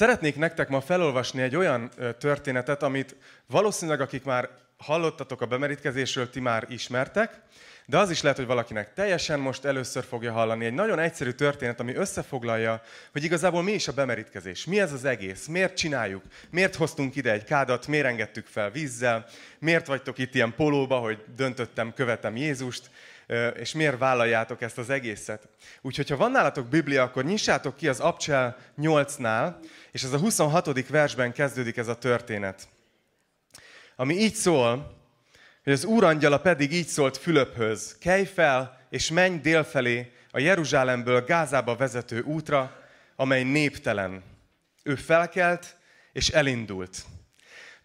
Szeretnék nektek ma felolvasni egy olyan történetet, amit valószínűleg akik már hallottatok a bemerítkezésről, ti már ismertek, de az is lehet, hogy valakinek teljesen most először fogja hallani. Egy nagyon egyszerű történet, ami összefoglalja, hogy igazából mi is a bemerítkezés. Mi ez az egész? Miért csináljuk? Miért hoztunk ide egy kádat? Miért engedtük fel vízzel? Miért vagytok itt ilyen polóba, hogy döntöttem, követem Jézust? És miért vállaljátok ezt az egészet. Úgyhogy, ha van nálatok Biblia, akkor nyissátok ki az Abcsel 8-nál, és ez a 26. versben kezdődik ez a történet. Ami így szól, hogy az úrangyala pedig így szólt Fülöphöz, kelj fel, és menj délfelé a Jeruzsálemből Gázába vezető útra, amely néptelen. Ő felkelt, és elindult.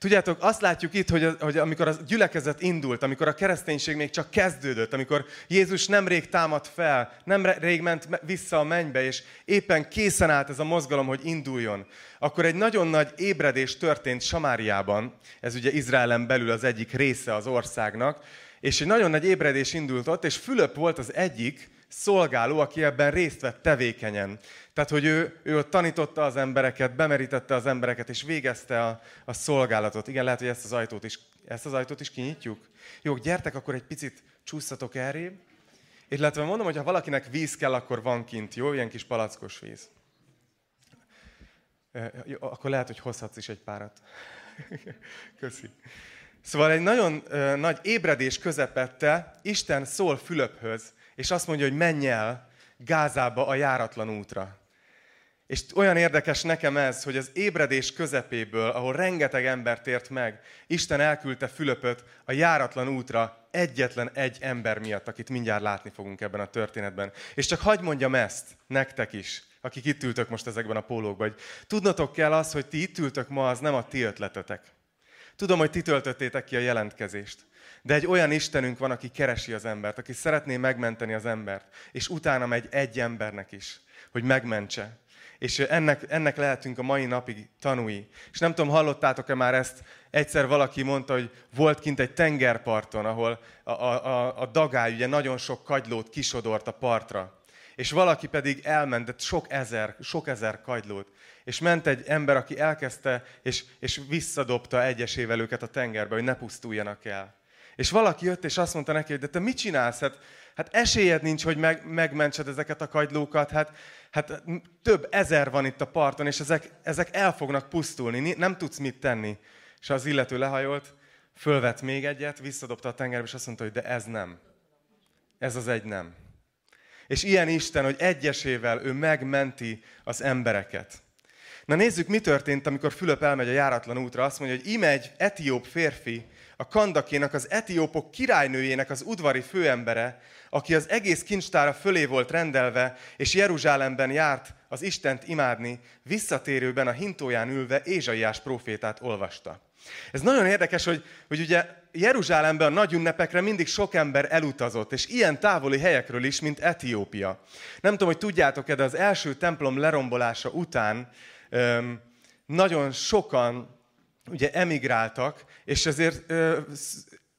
Tudjátok, azt látjuk itt, hogy, hogy amikor a gyülekezet indult, amikor a kereszténység még csak kezdődött, amikor Jézus nemrég támadt fel, nemrég ment vissza a mennybe, és éppen készen állt ez a mozgalom, hogy induljon, akkor egy nagyon nagy ébredés történt Samáriában, ez ugye Izraelen belül az egyik része az országnak, és egy nagyon nagy ébredés indult ott, és Fülöp volt az egyik, szolgáló, aki ebben részt vett tevékenyen. Tehát, hogy ő, ő ott tanította az embereket, bemerítette az embereket, és végezte a, a szolgálatot. Igen, lehet, hogy ezt az ajtót is, ezt az ajtót is kinyitjuk. Jó, gyertek, akkor egy picit csúszatok errébb. Illetve mondom, hogy ha valakinek víz kell, akkor van kint, jó? Ilyen kis palackos víz. Jó, akkor lehet, hogy hozhatsz is egy párat. Köszi. Szóval egy nagyon nagy ébredés közepette Isten szól Fülöphöz, és azt mondja, hogy menj el Gázába a járatlan útra. És olyan érdekes nekem ez, hogy az ébredés közepéből, ahol rengeteg ember tért meg, Isten elküldte Fülöpöt a járatlan útra egyetlen egy ember miatt, akit mindjárt látni fogunk ebben a történetben. És csak hagyd mondjam ezt nektek is, akik itt ültök most ezekben a pólókban, hogy tudnotok kell az, hogy ti itt ültök ma, az nem a ti ötletetek. Tudom, hogy ti töltöttétek ki a jelentkezést. De egy olyan Istenünk van, aki keresi az embert, aki szeretné megmenteni az embert, és utána megy egy embernek is, hogy megmentse. És ennek, ennek lehetünk a mai napig tanúi. És nem tudom, hallottátok-e már ezt, egyszer valaki mondta, hogy volt kint egy tengerparton, ahol a, a, a dagály ugye nagyon sok kagylót kisodort a partra. És valaki pedig elment, de sok ezer, sok ezer kagylót. És ment egy ember, aki elkezdte, és, és visszadobta egyesével őket a tengerbe, hogy ne pusztuljanak el. És valaki jött, és azt mondta neki, hogy de te mit csinálsz? Hát, hát esélyed nincs, hogy meg, megmentsed ezeket a kagylókat. Hát, hát több ezer van itt a parton, és ezek, ezek el fognak pusztulni. Nem tudsz mit tenni. És az illető lehajolt, fölvett még egyet, visszadobta a tengerbe, és azt mondta, hogy de ez nem. Ez az egy nem. És ilyen Isten, hogy egyesével ő megmenti az embereket. Na nézzük, mi történt, amikor Fülöp elmegy a járatlan útra. Azt mondja, hogy íme egy etióp férfi, a Kandakénak, az etiópok királynőjének az udvari főembere, aki az egész kincstára fölé volt rendelve, és Jeruzsálemben járt az Istent imádni, visszatérőben a hintóján ülve Ézsaiás profétát olvasta. Ez nagyon érdekes, hogy, hogy ugye Jeruzsálemben a nagy ünnepekre mindig sok ember elutazott, és ilyen távoli helyekről is, mint Etiópia. Nem tudom, hogy tudjátok-e, de az első templom lerombolása után nagyon sokan ugye emigráltak, és ezért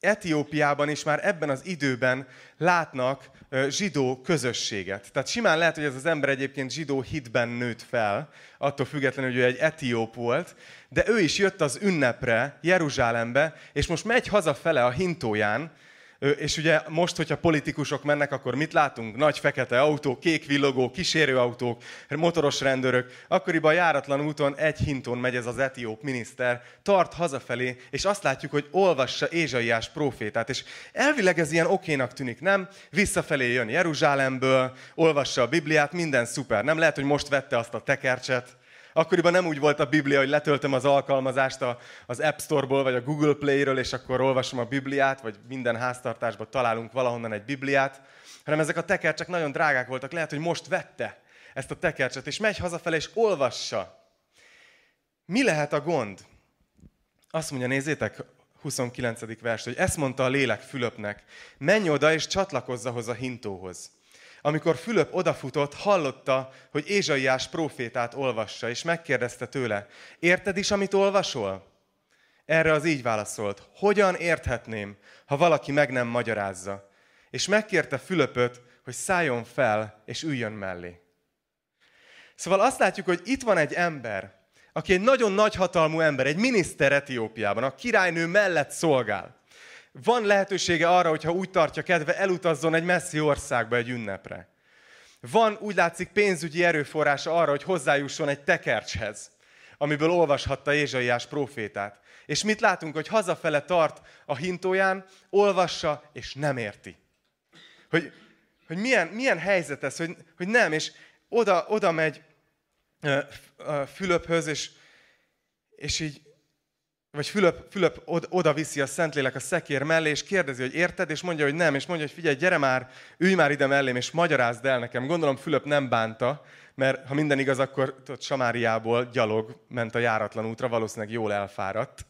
Etiópiában is már ebben az időben látnak zsidó közösséget. Tehát simán lehet, hogy ez az ember egyébként zsidó hitben nőtt fel, attól függetlenül, hogy ő egy etióp volt, de ő is jött az ünnepre Jeruzsálembe, és most megy hazafele a hintóján, és ugye most, hogyha politikusok mennek, akkor mit látunk? Nagy fekete autó, kék villogó, kísérőautók, motoros rendőrök. Akkoriban a járatlan úton egy hinton megy ez az etióp miniszter, tart hazafelé, és azt látjuk, hogy olvassa Ézsaiás profétát. És elvileg ez ilyen okénak tűnik, nem? Visszafelé jön Jeruzsálemből, olvassa a Bibliát, minden szuper. Nem lehet, hogy most vette azt a tekercset, Akkoriban nem úgy volt a Biblia, hogy letöltöm az alkalmazást az App Store-ból, vagy a Google Play-ről, és akkor olvasom a Bibliát, vagy minden háztartásban találunk valahonnan egy Bibliát, hanem ezek a tekercsek nagyon drágák voltak. Lehet, hogy most vette ezt a tekercset, és megy hazafele, és olvassa. Mi lehet a gond? Azt mondja, nézzétek, 29. vers, hogy ezt mondta a lélek Fülöpnek, menj oda és csatlakozz ahhoz a hintóhoz. Amikor Fülöp odafutott, hallotta, hogy Ézsaiás profétát olvassa, és megkérdezte tőle, érted is, amit olvasol? Erre az így válaszolt, hogyan érthetném, ha valaki meg nem magyarázza? És megkérte Fülöpöt, hogy szálljon fel, és üljön mellé. Szóval azt látjuk, hogy itt van egy ember, aki egy nagyon nagyhatalmú ember, egy miniszter Etiópiában, a királynő mellett szolgál. Van lehetősége arra, hogyha úgy tartja kedve, elutazzon egy messzi országba egy ünnepre. Van, úgy látszik, pénzügyi erőforrása arra, hogy hozzájusson egy tekercshez, amiből olvashatta Ézsaiás profétát. És mit látunk, hogy hazafele tart a hintóján, olvassa, és nem érti. Hogy, hogy milyen, milyen helyzet ez, hogy, hogy nem, és oda, oda megy Fülöphöz, és, és így, vagy Fülöp, Fülöp oda viszi a Szentlélek a szekér mellé, és kérdezi, hogy érted, és mondja, hogy nem, és mondja, hogy figyelj, gyere már, ülj már ide mellém, és magyarázd el nekem. Gondolom Fülöp nem bánta, mert ha minden igaz, akkor tudod, Samáriából gyalog ment a járatlan útra, valószínűleg jól elfáradt.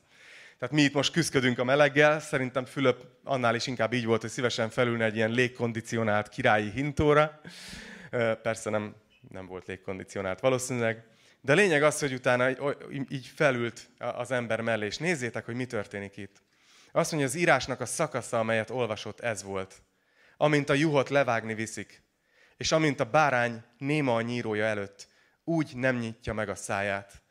Tehát mi itt most küzdködünk a meleggel, szerintem Fülöp annál is inkább így volt, hogy szívesen felülne egy ilyen légkondicionált királyi hintóra. Persze nem, nem volt légkondicionált valószínűleg. De lényeg az, hogy utána így felült az ember mellé, és nézzétek, hogy mi történik itt. Azt mondja, az írásnak a szakasza, amelyet olvasott, ez volt. Amint a juhot levágni viszik, és amint a bárány néma a nyírója előtt, úgy nem nyitja meg a száját.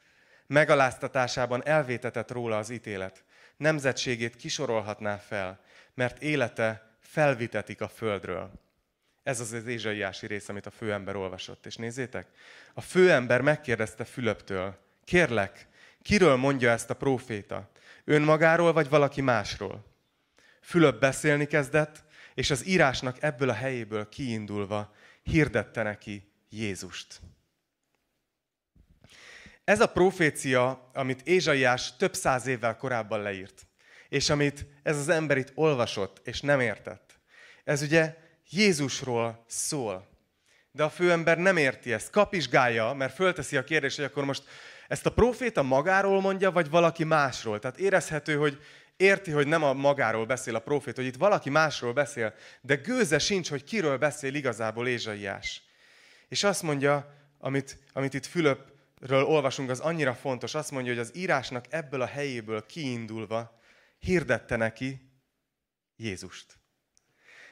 Megaláztatásában elvétetett róla az ítélet. Nemzetségét kisorolhatná fel, mert élete felvitetik a földről. Ez az az ézsaiási rész, amit a főember olvasott. És nézzétek, a főember megkérdezte Fülöptől, kérlek, kiről mondja ezt a próféta? Önmagáról vagy valaki másról? Fülöp beszélni kezdett, és az írásnak ebből a helyéből kiindulva hirdette neki Jézust. Ez a profécia, amit Ézsaiás több száz évvel korábban leírt, és amit ez az ember itt olvasott, és nem értett, ez ugye Jézusról szól. De a főember nem érti ezt, kapizsgálja, mert fölteszi a kérdést, hogy akkor most ezt a proféta magáról mondja, vagy valaki másról. Tehát érezhető, hogy érti, hogy nem a magáról beszél a profét, hogy itt valaki másról beszél, de gőze sincs, hogy kiről beszél igazából Ézsaiás. És azt mondja, amit, amit itt Fülöpről olvasunk, az annyira fontos, azt mondja, hogy az írásnak ebből a helyéből kiindulva hirdette neki Jézust.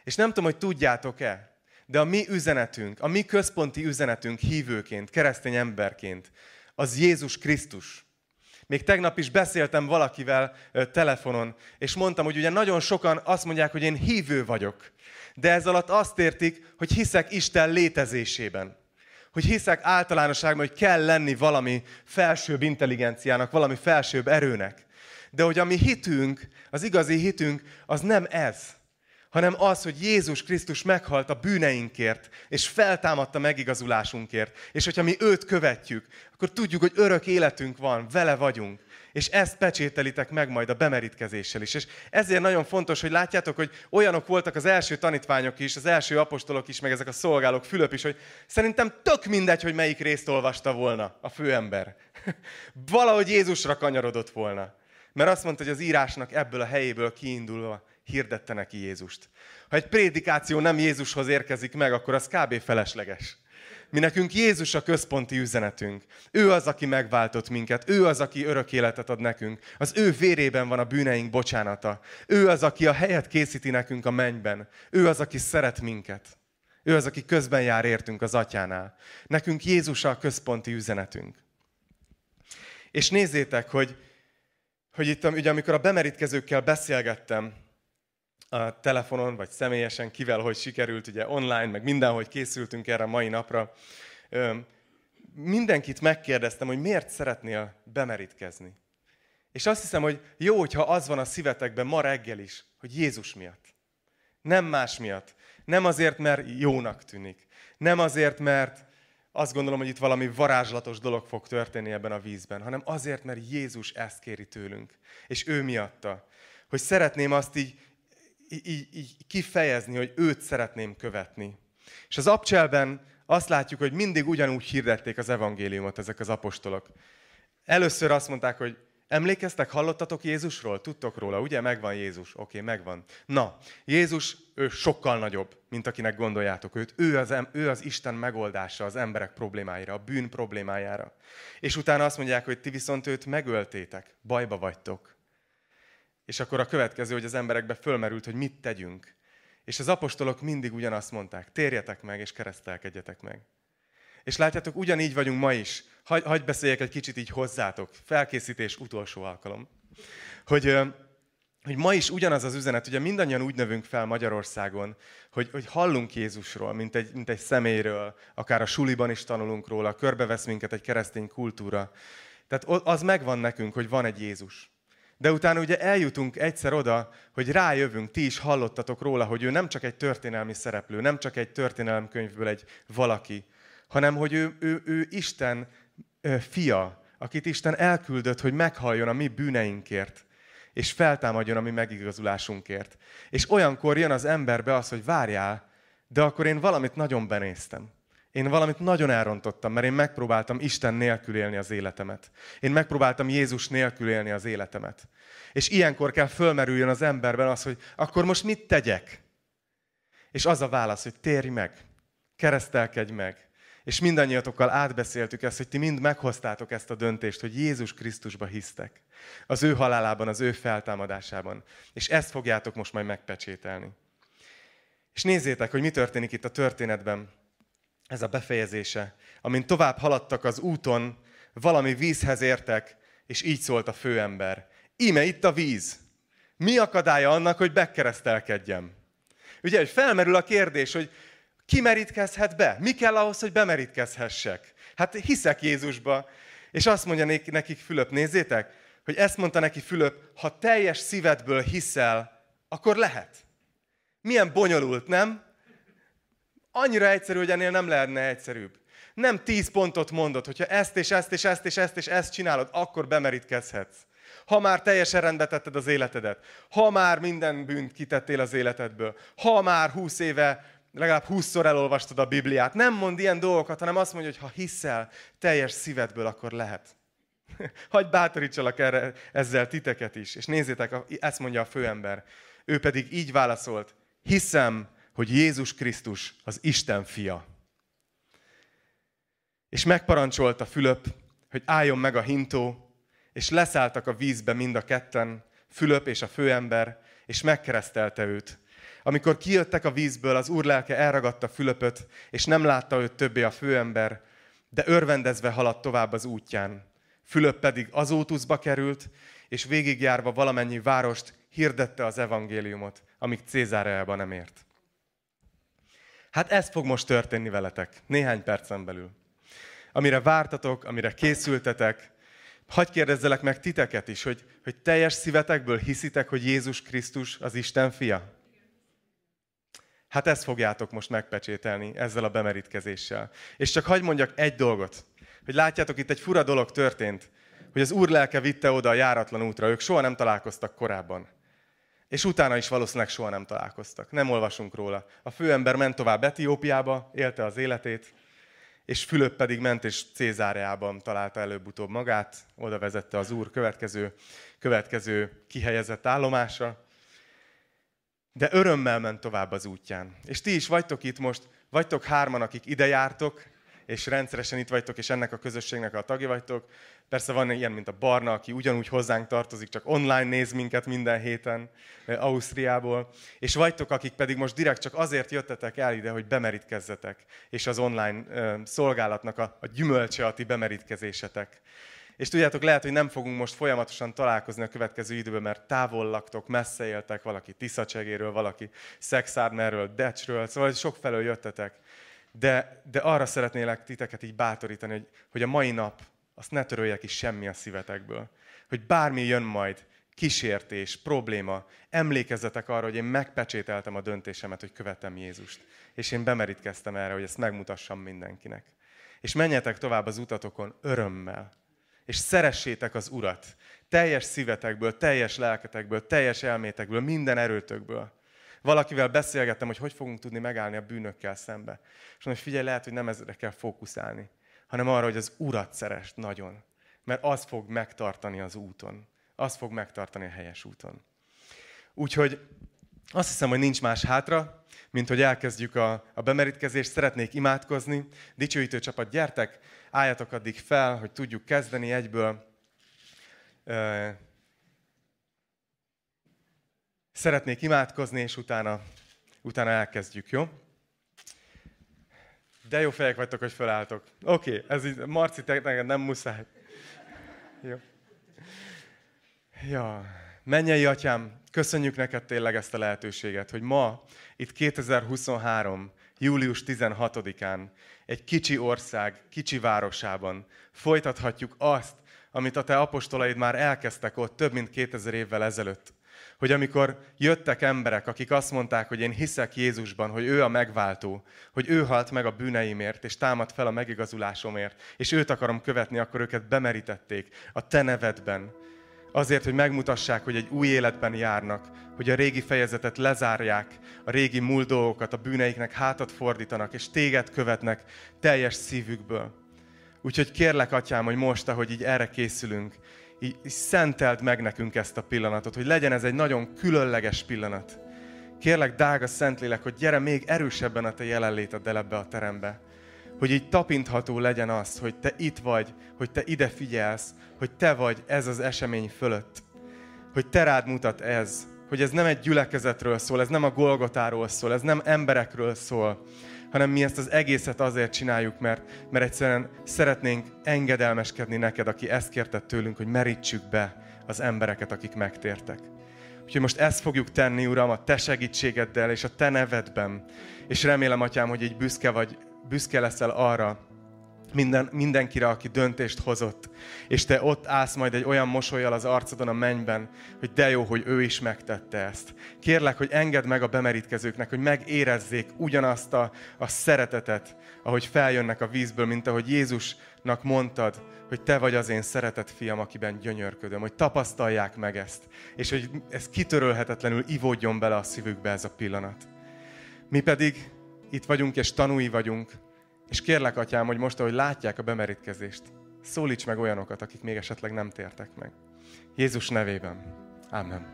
És nem tudom, hogy tudjátok-e, de a mi üzenetünk, a mi központi üzenetünk hívőként, keresztény emberként, az Jézus Krisztus. Még tegnap is beszéltem valakivel telefonon, és mondtam, hogy ugye nagyon sokan azt mondják, hogy én hívő vagyok. De ez alatt azt értik, hogy hiszek Isten létezésében. Hogy hiszek általánosságban, hogy kell lenni valami felsőbb intelligenciának, valami felsőbb erőnek. De hogy a mi hitünk, az igazi hitünk, az nem ez hanem az, hogy Jézus Krisztus meghalt a bűneinkért, és feltámadta megigazulásunkért. És hogyha mi őt követjük, akkor tudjuk, hogy örök életünk van, vele vagyunk. És ezt pecsételitek meg majd a bemerítkezéssel is. És ezért nagyon fontos, hogy látjátok, hogy olyanok voltak az első tanítványok is, az első apostolok is, meg ezek a szolgálók, Fülöp is, hogy szerintem tök mindegy, hogy melyik részt olvasta volna a főember. Valahogy Jézusra kanyarodott volna. Mert azt mondta, hogy az írásnak ebből a helyéből kiindulva hirdette neki Jézust. Ha egy prédikáció nem Jézushoz érkezik meg, akkor az kb. felesleges. Mi nekünk Jézus a központi üzenetünk. Ő az, aki megváltott minket. Ő az, aki örök életet ad nekünk. Az ő vérében van a bűneink bocsánata. Ő az, aki a helyet készíti nekünk a mennyben. Ő az, aki szeret minket. Ő az, aki közben jár értünk az atyánál. Nekünk Jézus a központi üzenetünk. És nézzétek, hogy, hogy itt, ugye, amikor a bemerítkezőkkel beszélgettem, a telefonon, vagy személyesen, kivel hogy sikerült, ugye online, meg mindenhogy készültünk erre a mai napra. Mindenkit megkérdeztem, hogy miért szeretnél bemerítkezni. És azt hiszem, hogy jó, hogyha az van a szívetekben ma reggel is, hogy Jézus miatt. Nem más miatt. Nem azért, mert jónak tűnik. Nem azért, mert azt gondolom, hogy itt valami varázslatos dolog fog történni ebben a vízben, hanem azért, mert Jézus ezt kéri tőlünk. És ő miatta. Hogy szeretném azt így így, így kifejezni, hogy őt szeretném követni. És az abcselben azt látjuk, hogy mindig ugyanúgy hirdették az evangéliumot ezek az apostolok. Először azt mondták, hogy emlékeztek, hallottatok Jézusról? Tudtok róla, ugye? Megvan Jézus. Oké, megvan. Na, Jézus, ő sokkal nagyobb, mint akinek gondoljátok őt. Ő az, ő az Isten megoldása az emberek problémáira, a bűn problémájára. És utána azt mondják, hogy ti viszont őt megöltétek, bajba vagytok. És akkor a következő, hogy az emberekbe fölmerült, hogy mit tegyünk. És az apostolok mindig ugyanazt mondták, térjetek meg és keresztelkedjetek meg. És látjátok, ugyanígy vagyunk ma is. Hagy, hagy beszéljek egy kicsit így hozzátok. Felkészítés utolsó alkalom. Hogy, hogy ma is ugyanaz az üzenet, ugye mindannyian úgy növünk fel Magyarországon, hogy, hogy hallunk Jézusról, mint egy, mint egy személyről, akár a suliban is tanulunk róla, körbevesz minket egy keresztény kultúra. Tehát az megvan nekünk, hogy van egy Jézus. De utána ugye eljutunk egyszer oda, hogy rájövünk, ti is hallottatok róla, hogy ő nem csak egy történelmi szereplő, nem csak egy történelemkönyvből egy valaki, hanem hogy ő, ő, ő Isten fia, akit Isten elküldött, hogy meghalljon a mi bűneinkért, és feltámadjon a mi megigazulásunkért. És olyankor jön az emberbe az, hogy várjál, de akkor én valamit nagyon benéztem. Én valamit nagyon elrontottam, mert én megpróbáltam Isten nélkül élni az életemet. Én megpróbáltam Jézus nélkül élni az életemet. És ilyenkor kell fölmerüljön az emberben az, hogy akkor most mit tegyek? És az a válasz, hogy térj meg, keresztelkedj meg. És mindannyiatokkal átbeszéltük ezt, hogy ti mind meghoztátok ezt a döntést, hogy Jézus Krisztusba hisztek. Az ő halálában, az ő feltámadásában. És ezt fogjátok most majd megpecsételni. És nézzétek, hogy mi történik itt a történetben ez a befejezése. Amint tovább haladtak az úton, valami vízhez értek, és így szólt a főember. Íme itt a víz. Mi akadálya annak, hogy bekeresztelkedjem? Ugye, hogy felmerül a kérdés, hogy ki merítkezhet be? Mi kell ahhoz, hogy bemerítkezhessek? Hát hiszek Jézusba. És azt mondja nekik Fülöp, nézzétek, hogy ezt mondta neki Fülöp, ha teljes szívedből hiszel, akkor lehet. Milyen bonyolult, nem? Annyira egyszerű, hogy ennél nem lehetne egyszerűbb. Nem tíz pontot mondod, hogyha ezt és ezt és ezt és ezt és ezt csinálod, akkor bemerítkezhetsz. Ha már teljesen rendbe tetted az életedet, ha már minden bűnt kitettél az életedből, ha már húsz éve legalább húszszor elolvastad a Bibliát. Nem mond ilyen dolgokat, hanem azt mondja, hogy ha hiszel teljes szívedből, akkor lehet. Hagy bátorítsalak erre, ezzel titeket is. És nézzétek, ezt mondja a főember. Ő pedig így válaszolt, hiszem, hogy Jézus Krisztus az Isten fia. És megparancsolta Fülöp, hogy álljon meg a hintó, és leszálltak a vízbe mind a ketten, Fülöp és a főember, és megkeresztelte őt. Amikor kijöttek a vízből, az úr lelke elragadta Fülöpöt, és nem látta őt többé a főember, de örvendezve haladt tovább az útján. Fülöp pedig Azótuszba került, és végigjárva valamennyi várost hirdette az evangéliumot, amíg Cézáreában nem ért. Hát ez fog most történni veletek, néhány percen belül. Amire vártatok, amire készültetek, hagyj kérdezzelek meg titeket is, hogy, hogy teljes szívetekből hiszitek, hogy Jézus Krisztus az Isten fia? Hát ezt fogjátok most megpecsételni ezzel a bemerítkezéssel. És csak hagyd mondjak egy dolgot, hogy látjátok, itt egy fura dolog történt, hogy az úr lelke vitte oda a járatlan útra, ők soha nem találkoztak korábban. És utána is valószínűleg soha nem találkoztak. Nem olvasunk róla. A főember ment tovább Etiópiába, élte az életét, és Fülöp pedig ment és Cézáreában találta előbb-utóbb magát, oda vezette az úr következő, következő kihelyezett állomásra, de örömmel ment tovább az útján. És ti is vagytok itt most, vagytok hárman, akik ide jártok, és rendszeresen itt vagytok, és ennek a közösségnek a tagja vagytok. Persze van ilyen, mint a Barna, aki ugyanúgy hozzánk tartozik, csak online néz minket minden héten Ausztriából. És vagytok, akik pedig most direkt csak azért jöttetek el ide, hogy bemerítkezzetek, és az online szolgálatnak a, a gyümölcse a ti bemerítkezésetek. És tudjátok, lehet, hogy nem fogunk most folyamatosan találkozni a következő időben, mert távol laktok, messze éltek, valaki Tiszacsegéről, valaki Szexármerről, Decsről, szóval sok felől jöttetek. De, de arra szeretnélek titeket így bátorítani, hogy, hogy a mai nap azt ne törölje ki semmi a szívetekből. Hogy bármi jön majd, kísértés, probléma, emlékezzetek arra, hogy én megpecsételtem a döntésemet, hogy követem Jézust. És én bemerítkeztem erre, hogy ezt megmutassam mindenkinek. És menjetek tovább az utatokon örömmel. És szeressétek az Urat. Teljes szívetekből, teljes lelketekből, teljes elmétekből, minden erőtökből. Valakivel beszélgettem, hogy hogy fogunk tudni megállni a bűnökkel szembe. És mondom, hogy figyelj, lehet, hogy nem ezre kell fókuszálni, hanem arra, hogy az Urat szerest nagyon. Mert az fog megtartani az úton. Az fog megtartani a helyes úton. Úgyhogy azt hiszem, hogy nincs más hátra, mint hogy elkezdjük a, a bemerítkezést. Szeretnék imádkozni. Dicsőítő csapat, gyertek, álljatok addig fel, hogy tudjuk kezdeni egyből. Szeretnék imádkozni, és utána, utána elkezdjük, jó? De jó fejek vagytok, hogy felálltok. Oké, ez így, Marci, te neked nem muszáj. Jó. Ja, mennyei atyám, köszönjük neked tényleg ezt a lehetőséget, hogy ma, itt 2023, július 16-án, egy kicsi ország, kicsi városában folytathatjuk azt, amit a te apostolaid már elkezdtek ott több mint 2000 évvel ezelőtt. Hogy amikor jöttek emberek, akik azt mondták, hogy én hiszek Jézusban, hogy ő a megváltó, hogy ő halt meg a bűneimért, és támad fel a megigazulásomért, és őt akarom követni, akkor őket bemerítették a te nevedben. Azért, hogy megmutassák, hogy egy új életben járnak, hogy a régi fejezetet lezárják, a régi múlt dolgokat, a bűneiknek hátat fordítanak, és téged követnek teljes szívükből. Úgyhogy kérlek, atyám, hogy most, ahogy így erre készülünk, így, így szenteld meg nekünk ezt a pillanatot, hogy legyen ez egy nagyon különleges pillanat. Kérlek, drága Szentlélek, hogy gyere még erősebben a te jelenléteddel ebbe a terembe. Hogy így tapintható legyen az, hogy te itt vagy, hogy te ide figyelsz, hogy te vagy ez az esemény fölött. Hogy te rád mutat ez, hogy ez nem egy gyülekezetről szól, ez nem a Golgotáról szól, ez nem emberekről szól, hanem mi ezt az egészet azért csináljuk, mert, mert egyszerűen szeretnénk engedelmeskedni neked, aki ezt kérted tőlünk, hogy merítsük be az embereket, akik megtértek. Úgyhogy most ezt fogjuk tenni, Uram, a Te segítségeddel és a Te nevedben. És remélem, Atyám, hogy így büszke vagy, büszke leszel arra, minden, mindenkire, aki döntést hozott. És te ott állsz majd egy olyan mosolyjal az arcodon a mennyben, hogy de jó, hogy ő is megtette ezt. Kérlek, hogy engedd meg a bemerítkezőknek, hogy megérezzék ugyanazt a, a szeretetet, ahogy feljönnek a vízből, mint ahogy Jézusnak mondtad, hogy te vagy az én szeretett fiam, akiben gyönyörködöm, hogy tapasztalják meg ezt, és hogy ez kitörölhetetlenül ivódjon bele a szívükbe ez a pillanat. Mi pedig itt vagyunk és tanúi vagyunk, és kérlek, atyám, hogy most, ahogy látják a bemerítkezést, szólíts meg olyanokat, akik még esetleg nem tértek meg. Jézus nevében. Amen.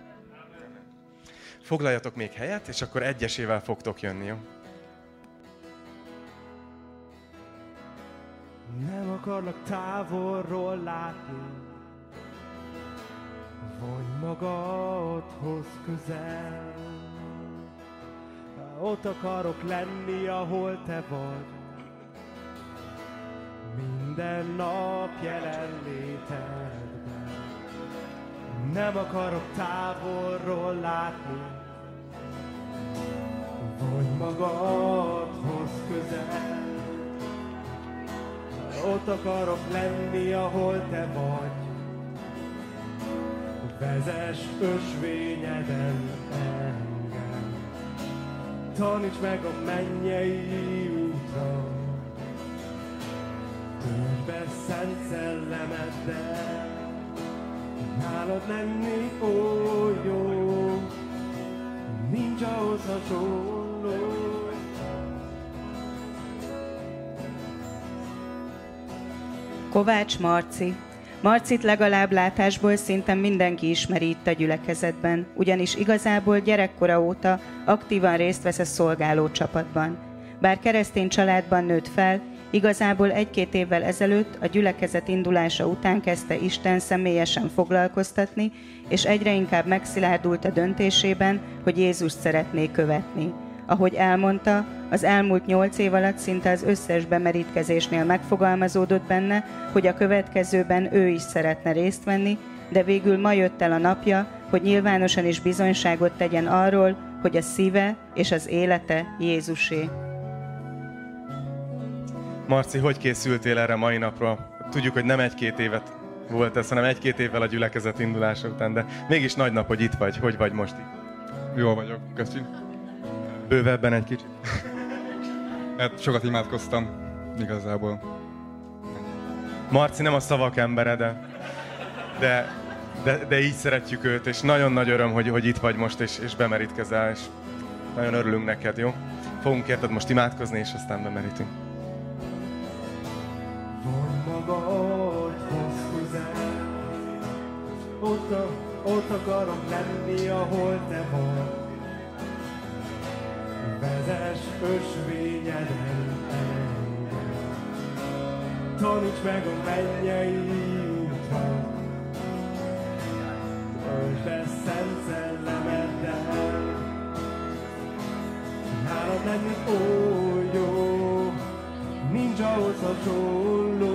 Foglaljatok még helyet, és akkor egyesével fogtok jönni, jó? Nem akarlak távolról látni, vonj magadhoz közel. Ott akarok lenni, ahol te vagy minden nap jelenlétedben. Nem akarok távolról látni, vagy magadhoz közel. Ott akarok lenni, ahol te vagy. Vezess ösvényeden engem. Taníts meg a mennyei útra, Töltsd szent szellemeddel, nálad lenni ó jó, nincs ahhoz hasonló. Kovács Marci. Marcit legalább látásból szinte mindenki ismeri itt a gyülekezetben, ugyanis igazából gyerekkora óta aktívan részt vesz a szolgáló csapatban. Bár keresztény családban nőtt fel, Igazából egy-két évvel ezelőtt a gyülekezet indulása után kezdte Isten személyesen foglalkoztatni, és egyre inkább megszilárdult a döntésében, hogy Jézus szeretné követni. Ahogy elmondta, az elmúlt nyolc év alatt szinte az összes bemerítkezésnél megfogalmazódott benne, hogy a következőben ő is szeretne részt venni, de végül ma jött el a napja, hogy nyilvánosan is bizonyságot tegyen arról, hogy a szíve és az élete Jézusé. Marci, hogy készültél erre mai napra? Tudjuk, hogy nem egy-két évet volt ez, hanem egy-két évvel a gyülekezet indulása után, de mégis nagy nap, hogy itt vagy. Hogy vagy most itt? Jól vagyok, köszi. Bővebben egy kicsit. Hát sokat imádkoztam, igazából. Marci nem a szavak embere, de, de, de, de így szeretjük őt, és nagyon nagy öröm, hogy, hogy itt vagy most, és, és bemerítkezel, és nagyon örülünk neked, jó? Fogunk érted most imádkozni, és aztán bemerítünk magadhoz közel. Ott, a, ott akarom lenni, ahol te vagy. Vezess ösvényeden engem. Taníts meg a mennyei útra. Töltsd be szent szellemeddel. Nálad lenni ó nincs ahhoz hasonló,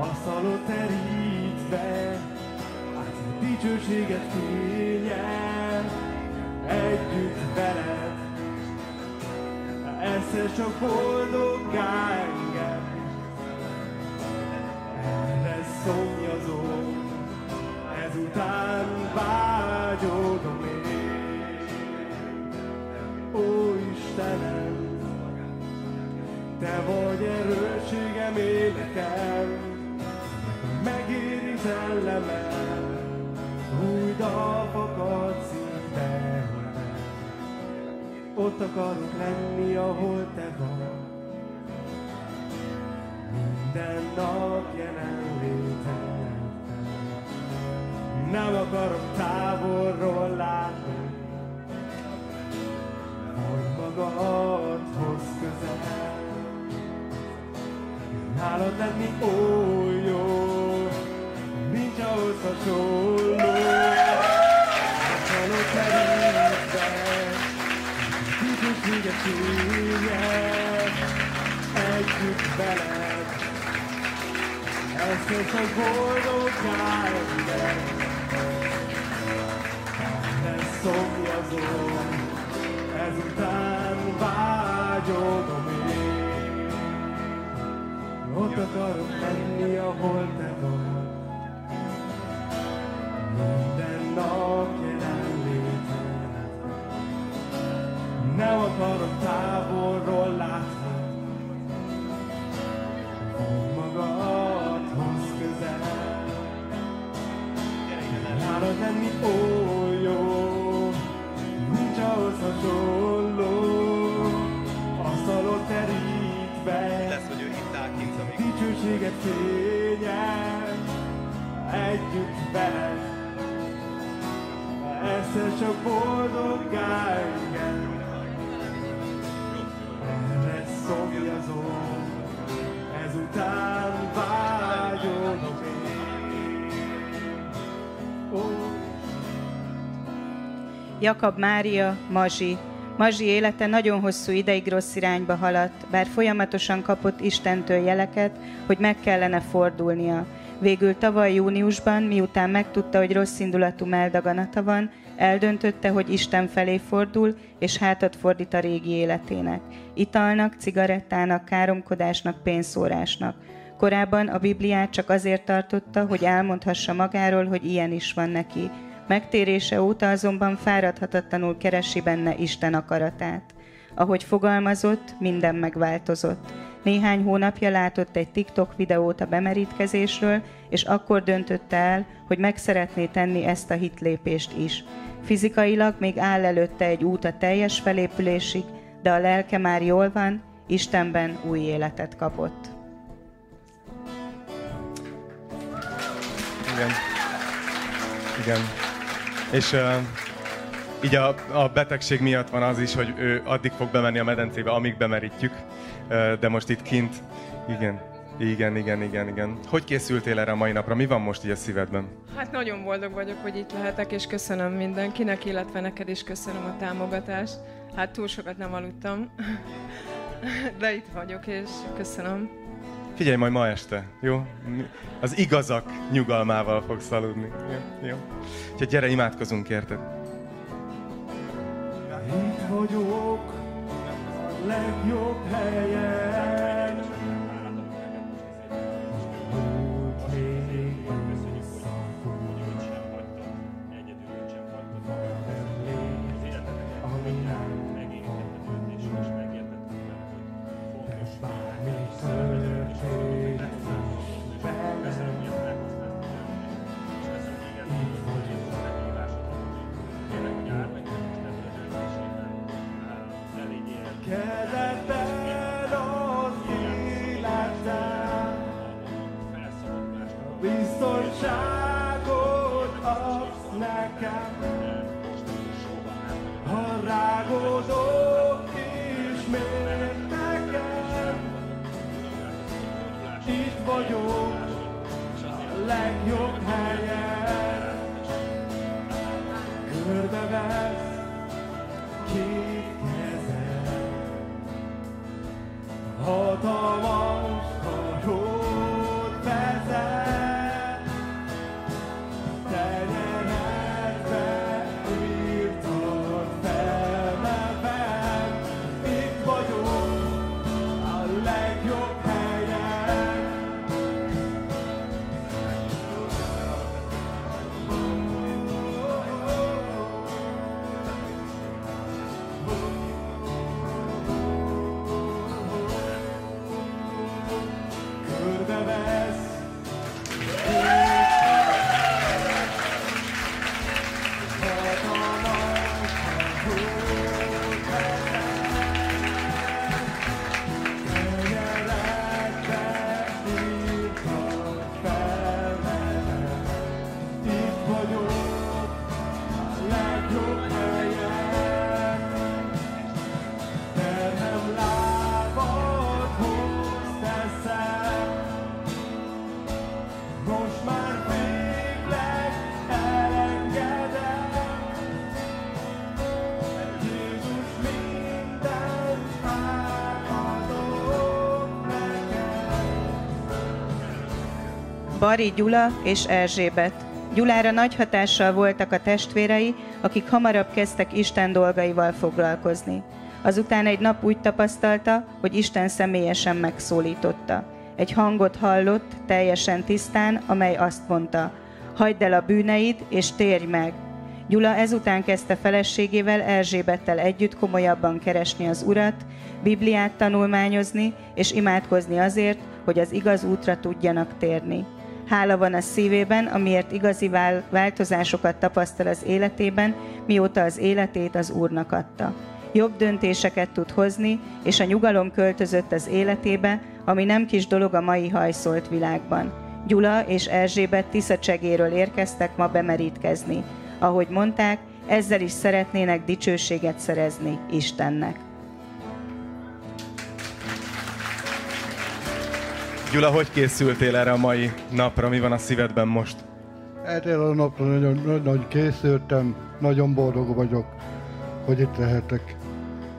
asztalot terítve, át a dicsőséget fényel, együtt veled. Egyszer csak boldoggá erősségem, életem, megéri szellemem, új dal fakad szívemben. Ott akarok lenni, ahol Te vagy, minden nap jelenléted. Nem akarok távolról látni, hogy magadhoz Nálad lenni oly jó, nincs ahhoz hasonló. Csalod terítve, dicsőséget fényed, együtt veled. Ezt csak boldoggá engem, lesz szomjazom, ezután vágyodom én. Ott akarok lenni, ahol te vagy, minden nap jelenléted. Nem akarok távolról látni, Jakab Mária, Mazsi. Mazsi élete nagyon hosszú ideig rossz irányba haladt, bár folyamatosan kapott Istentől jeleket, hogy meg kellene fordulnia. Végül tavaly júniusban, miután megtudta, hogy rossz indulatú meldaganata van, eldöntötte, hogy Isten felé fordul, és hátat fordít a régi életének. Italnak, cigarettának, káromkodásnak, pénzszórásnak. Korábban a Bibliát csak azért tartotta, hogy elmondhassa magáról, hogy ilyen is van neki. Megtérése óta azonban fáradhatatlanul keresi benne Isten akaratát. Ahogy fogalmazott, minden megváltozott. Néhány hónapja látott egy TikTok videót a bemerítkezésről, és akkor döntötte el, hogy meg szeretné tenni ezt a hitlépést is. Fizikailag még áll előtte egy út a teljes felépülésig, de a lelke már jól van, Istenben új életet kapott. Igen. Igen. És uh, így a, a betegség miatt van az is, hogy ő addig fog bemenni a medencébe, amíg bemerítjük, uh, de most itt kint. Igen. Igen, igen, igen, igen. Hogy készültél erre a mai napra? Mi van most így a szívedben? Hát nagyon boldog vagyok, hogy itt lehetek, és köszönöm mindenkinek, illetve neked is köszönöm a támogatást. Hát túl sokat nem aludtam, de itt vagyok, és köszönöm. Figyelj majd ma este, jó? Az igazak nyugalmával fogsz aludni. Jó? jó? Úgyhogy gyere, imádkozunk érted. Itt vagyok a legjobb helyen. Bari Gyula és Erzsébet. Gyulára nagy hatással voltak a testvérei, akik hamarabb kezdtek Isten dolgaival foglalkozni. Azután egy nap úgy tapasztalta, hogy Isten személyesen megszólította. Egy hangot hallott, teljesen tisztán, amely azt mondta, hagyd el a bűneid, és térj meg. Gyula ezután kezdte feleségével Erzsébettel együtt komolyabban keresni az Urat, Bibliát tanulmányozni és imádkozni azért, hogy az igaz útra tudjanak térni. Hála van a szívében, amiért igazi vál- változásokat tapasztal az életében, mióta az életét az Úrnak adta. Jobb döntéseket tud hozni, és a nyugalom költözött az életébe, ami nem kis dolog a mai hajszolt világban. Gyula és Erzsébet Tiszacsegéről érkeztek ma bemerítkezni. Ahogy mondták, ezzel is szeretnének dicsőséget szerezni Istennek. Gyula, hogy készültél erre a mai napra? Mi van a szívedben most? Erre a napra nagyon, nagyon készültem, nagyon boldog vagyok, hogy itt lehetek.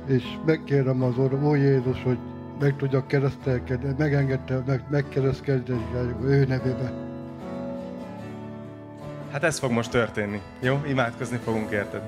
És megkérem az Úr, Jézus, hogy meg tudjak keresztelkedni, megengedte, meg, megkeresztelkedni ő nevében. Hát ez fog most történni. Jó? Imádkozni fogunk érted.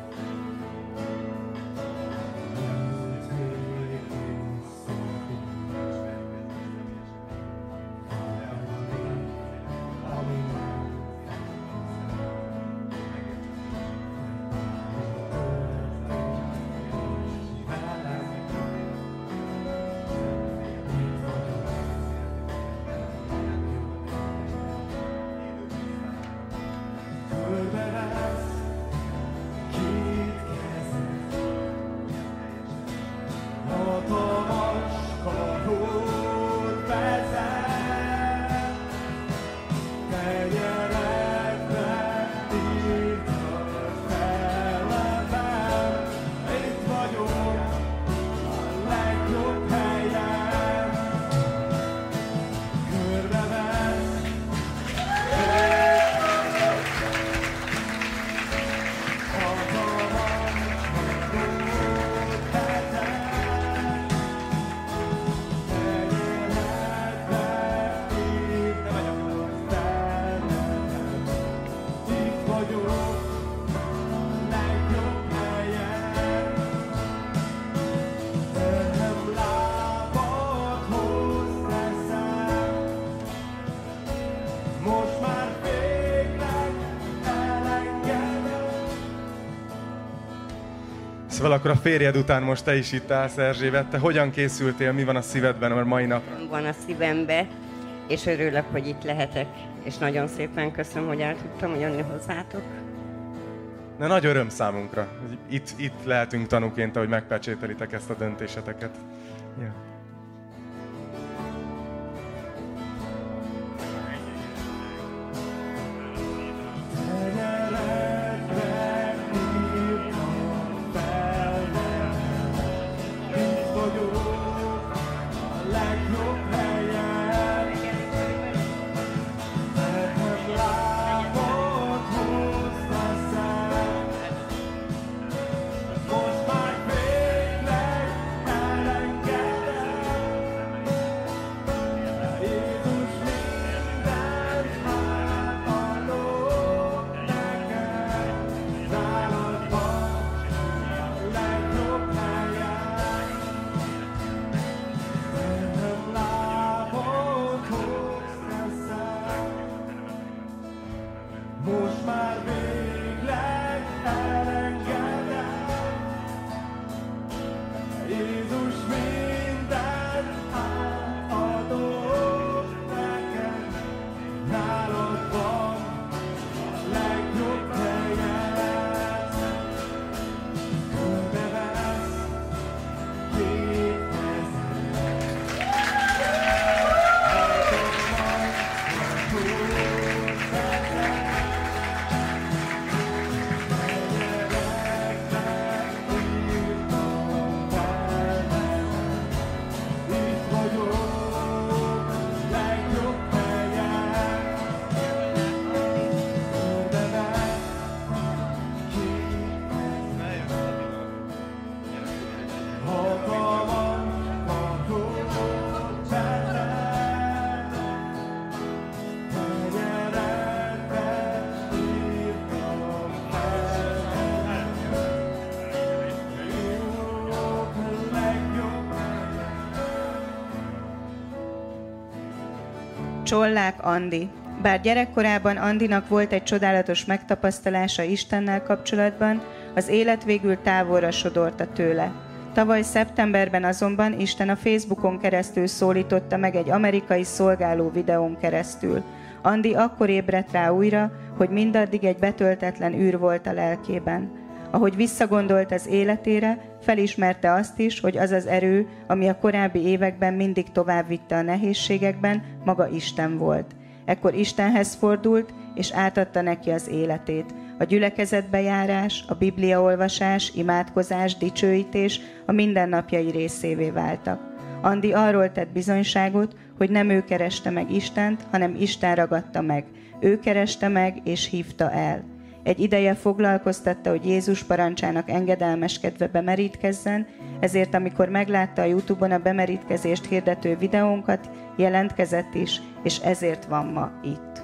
Szóval akkor a férjed után most te is itt állsz, Erzsébet. Te hogyan készültél? Mi van a szívedben a mai napra? van a szívembe, és örülök, hogy itt lehetek, és nagyon szépen köszönöm, hogy el tudtam jönni hozzátok. Na, nagy öröm számunkra. Itt, itt lehetünk tanúként, ahogy megpecsételitek ezt a döntéseteket. Csollák Andi. Bár gyerekkorában Andinak volt egy csodálatos megtapasztalása Istennel kapcsolatban, az élet végül távolra sodorta tőle. Tavaly szeptemberben azonban Isten a Facebookon keresztül szólította meg egy amerikai szolgáló videón keresztül. Andi akkor ébredt rá újra, hogy mindaddig egy betöltetlen űr volt a lelkében. Ahogy visszagondolt az életére, felismerte azt is, hogy az az erő, ami a korábbi években mindig tovább vitte a nehézségekben, maga Isten volt. Ekkor Istenhez fordult, és átadta neki az életét. A gyülekezetbe járás, a bibliaolvasás, imádkozás, dicsőítés a mindennapjai részévé váltak. Andi arról tett bizonyságot, hogy nem ő kereste meg Istent, hanem Isten ragadta meg. Ő kereste meg és hívta el. Egy ideje foglalkoztatta, hogy Jézus parancsának engedelmeskedve bemerítkezzen, ezért amikor meglátta a Youtube-on a bemerítkezést hirdető videónkat, jelentkezett is, és ezért van ma itt.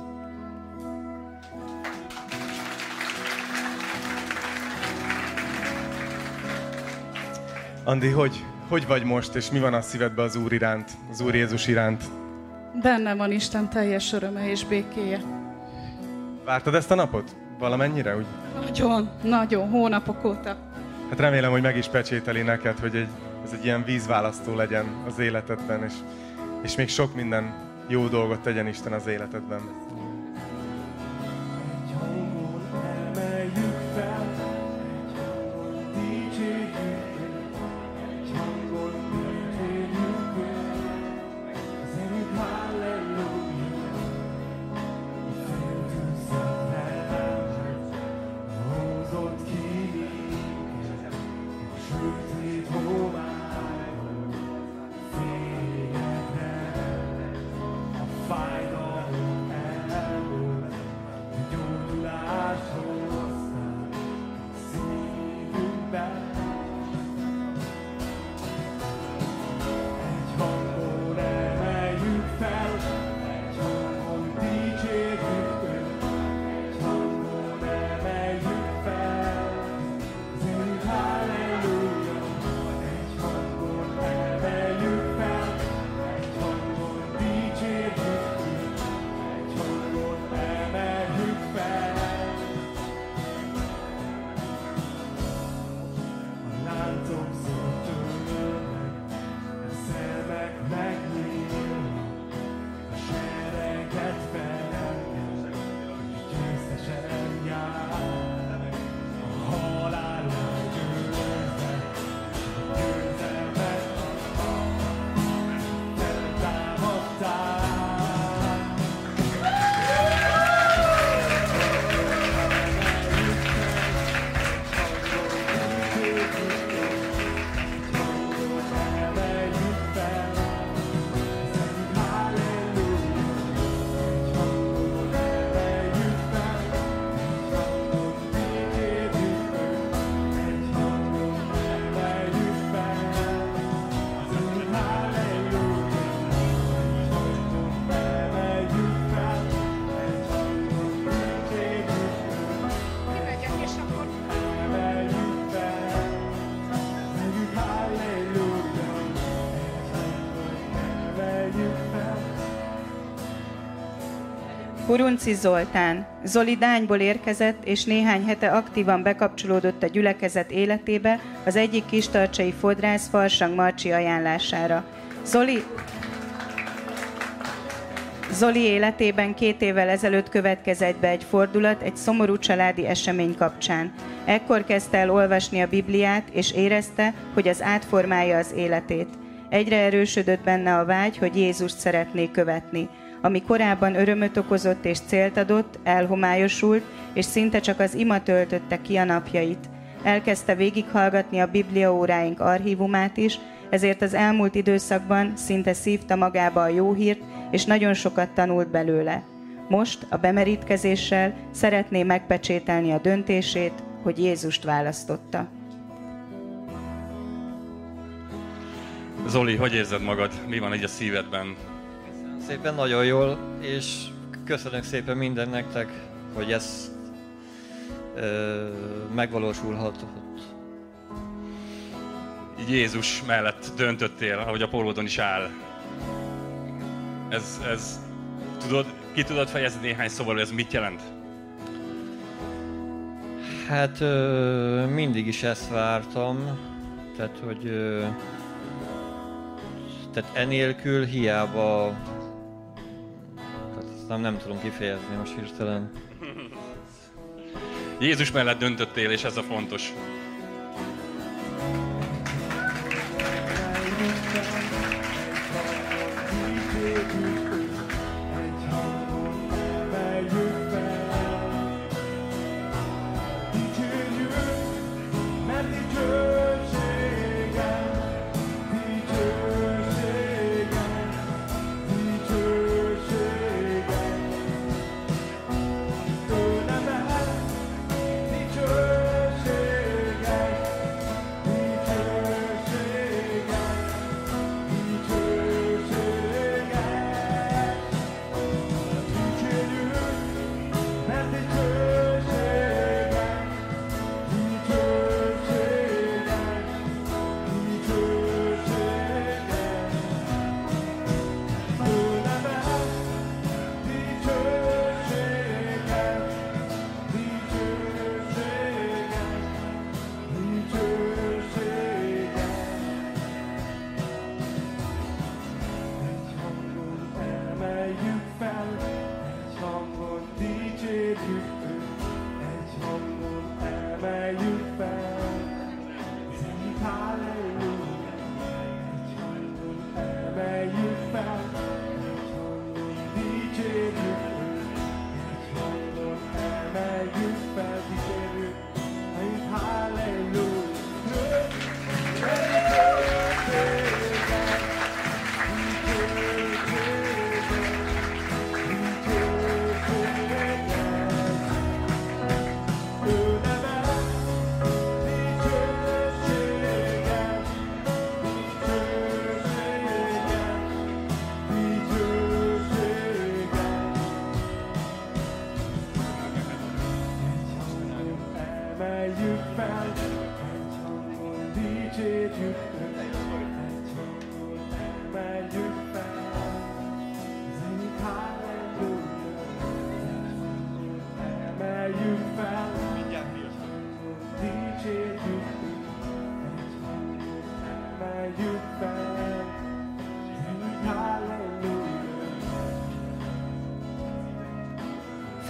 Andi, hogy, hogy vagy most, és mi van a szívedben az Úr iránt, az Úr Jézus iránt? Benne van Isten teljes öröme és békéje. Vártad ezt a napot? Valamennyire? Úgy? Nagyon, nagyon, hónapok óta. Hát remélem, hogy meg is pecsételi neked, hogy egy, ez egy ilyen vízválasztó legyen az életedben, és, és még sok minden jó dolgot tegyen Isten az életedben. Kurunci Zoltán. Zoli Dányból érkezett, és néhány hete aktívan bekapcsolódott a gyülekezet életébe az egyik kistarcsai fodrász Farsang Marcsi ajánlására. Zoli, Zoli életében két évvel ezelőtt következett be egy fordulat egy szomorú családi esemény kapcsán. Ekkor kezdte el olvasni a Bibliát, és érezte, hogy az átformálja az életét. Egyre erősödött benne a vágy, hogy Jézust szeretné követni. Ami korábban örömöt okozott és célt adott, elhomályosult, és szinte csak az ima töltötte ki a napjait. Elkezdte végighallgatni a Biblia óráink archívumát is, ezért az elmúlt időszakban szinte szívta magába a jó hírt, és nagyon sokat tanult belőle. Most a bemerítkezéssel szeretné megpecsételni a döntését, hogy Jézust választotta. Zoli, hogy érzed magad? Mi van így a szívedben? Szépen nagyon jól, és köszönök szépen minden nektek, hogy ez ö, megvalósulhatott. Jézus mellett döntöttél, ahogy a pólódon is áll. Ez, ez, tudod, ki tudod fejezni néhány szóval, hogy ez mit jelent? Hát ö, mindig is ezt vártam, tehát hogy ö, tehát enélkül hiába nem, nem tudom kifejezni most hirtelen. Jézus mellett döntöttél, és ez a fontos.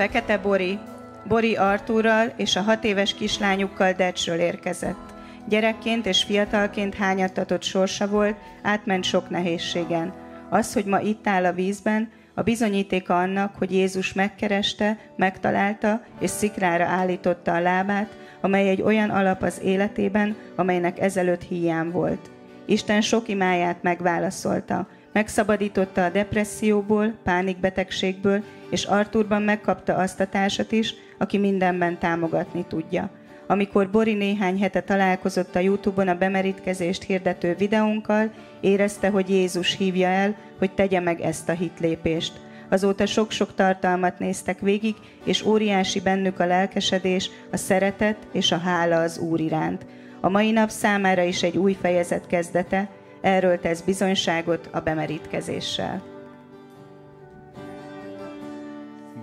Fekete Bori, Bori Artúrral és a hat éves kislányukkal Decsről érkezett. Gyerekként és fiatalként hányattatott sorsa volt, átment sok nehézségen. Az, hogy ma itt áll a vízben, a bizonyítéka annak, hogy Jézus megkereste, megtalálta és szikrára állította a lábát, amely egy olyan alap az életében, amelynek ezelőtt hiány volt. Isten sok imáját megválaszolta, megszabadította a depresszióból, pánikbetegségből, és Arthurban megkapta azt a társat is, aki mindenben támogatni tudja. Amikor Bori néhány hete találkozott a Youtube-on a bemerítkezést hirdető videónkkal, érezte, hogy Jézus hívja el, hogy tegye meg ezt a hitlépést. Azóta sok-sok tartalmat néztek végig, és óriási bennük a lelkesedés, a szeretet és a hála az Úr iránt. A mai nap számára is egy új fejezet kezdete, erről tesz bizonyságot a bemerítkezéssel.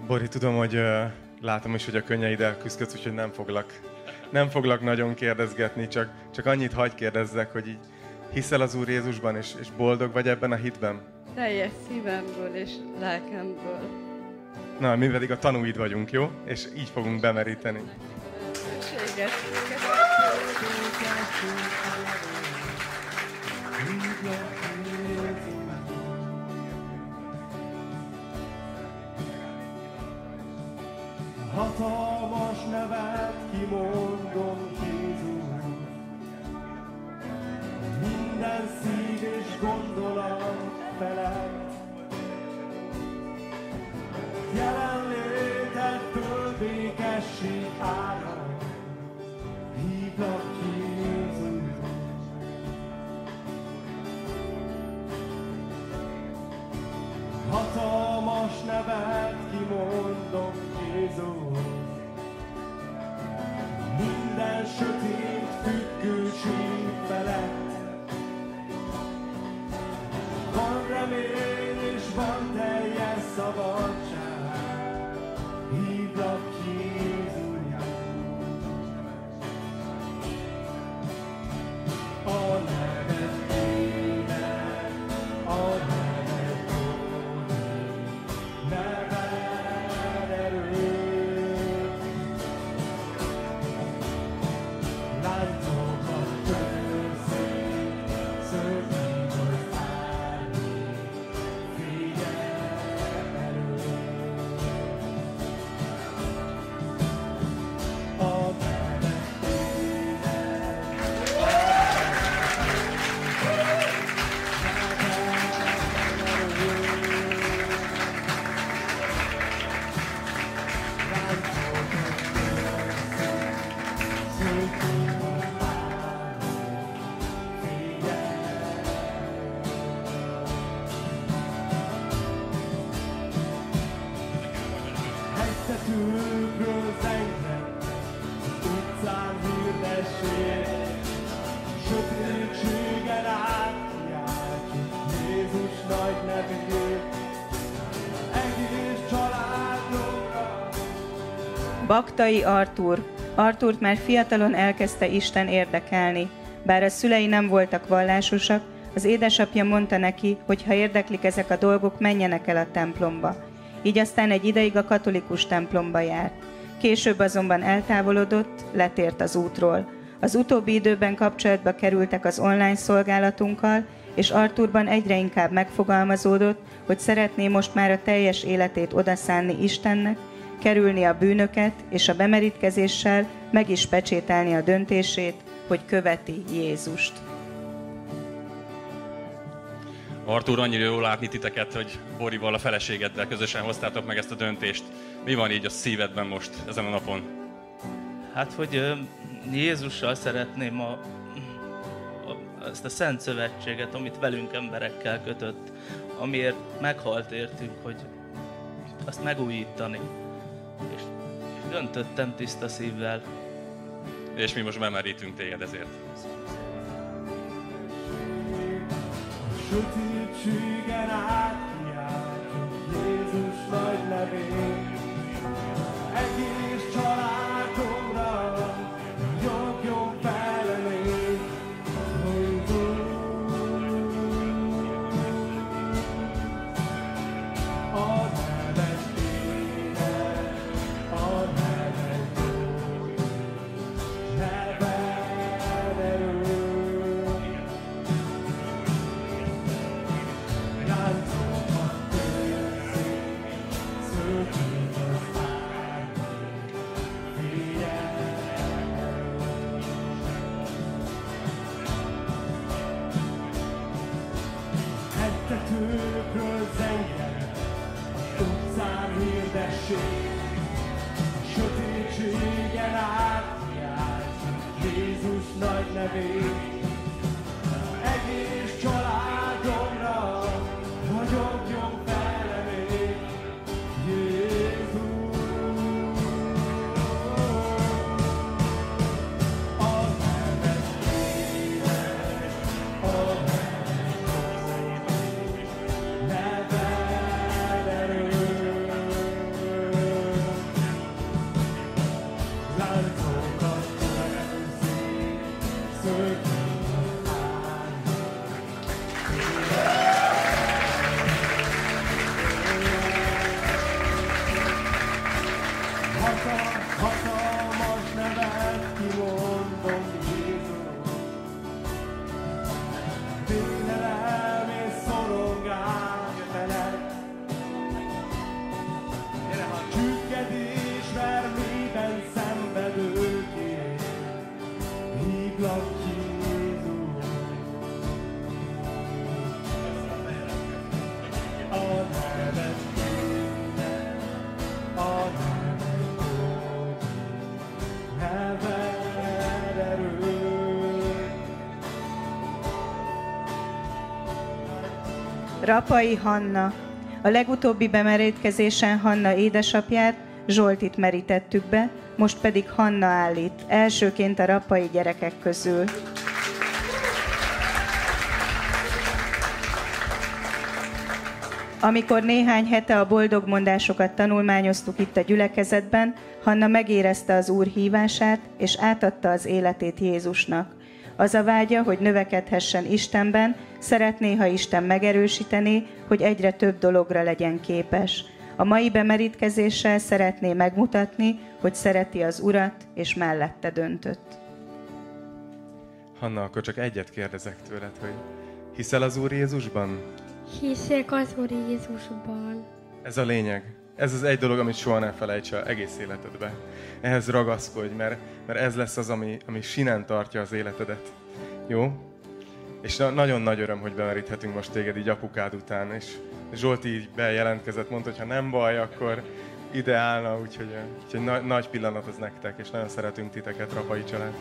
Bori, tudom, hogy ö, látom is, hogy a könnyeiddel küzdködsz, úgyhogy nem foglak, nem foglak nagyon kérdezgetni, csak, csak annyit hagy kérdezzek, hogy így hiszel az Úr Jézusban, és, és boldog vagy ebben a hitben? Teljes szívemből és lelkemből. Na, mi pedig a tanúid vagyunk, jó? És így fogunk bemeríteni. Szükséges. Hatalmas nevet kimondom Jézus. Minden szív és gondolat felett. Jelenlétettől békesség árad. Hívlak Jézus. Hatalmas Baktai Artur. Artúrt már fiatalon elkezdte Isten érdekelni. Bár a szülei nem voltak vallásosak, az édesapja mondta neki, hogy ha érdeklik ezek a dolgok, menjenek el a templomba. Így aztán egy ideig a katolikus templomba járt. Később azonban eltávolodott, letért az útról. Az utóbbi időben kapcsolatba kerültek az online szolgálatunkkal, és Arturban egyre inkább megfogalmazódott, hogy szeretné most már a teljes életét odaszánni Istennek, kerülni a bűnöket, és a bemerítkezéssel meg is pecsételni a döntését, hogy követi Jézust. Artur, annyira jó látni titeket, hogy Borival, a feleségeddel közösen hoztátok meg ezt a döntést. Mi van így a szívedben most, ezen a napon? Hát, hogy Jézussal szeretném a, a, ezt a Szent Szövetséget, amit velünk emberekkel kötött, amiért meghalt értünk, hogy azt megújítani. És, és döntöttem tiszta szívvel. És mi most bemerítünk téged ezért. Sötétségen átkiáltjuk Jézus nagy nevét. Nagy Rapai Hanna. A legutóbbi bemerítkezésen Hanna édesapját, Zsoltit merítettük be, most pedig Hanna állít, elsőként a rapai gyerekek közül. Amikor néhány hete a boldog mondásokat tanulmányoztuk itt a gyülekezetben, Hanna megérezte az Úr hívását, és átadta az életét Jézusnak. Az a vágya, hogy növekedhessen Istenben, szeretné, ha Isten megerősítené, hogy egyre több dologra legyen képes. A mai bemerítkezéssel szeretné megmutatni, hogy szereti az Urat, és mellette döntött. Hanna, akkor csak egyet kérdezek tőled, hogy hiszel az Úr Jézusban? Hiszek az Úr Jézusban. Ez a lényeg. Ez az egy dolog, amit soha ne felejts el egész életedbe. Ehhez ragaszkodj, mert, mert ez lesz az, ami, ami sinen tartja az életedet. Jó? És na- nagyon nagy öröm, hogy bemeríthetünk most téged így apukád után, és Zsolti így bejelentkezett, mondta, hogy ha nem baj, akkor ide állna, úgyhogy, úgyhogy na- nagy pillanat az nektek, és nagyon szeretünk titeket, Rapai család.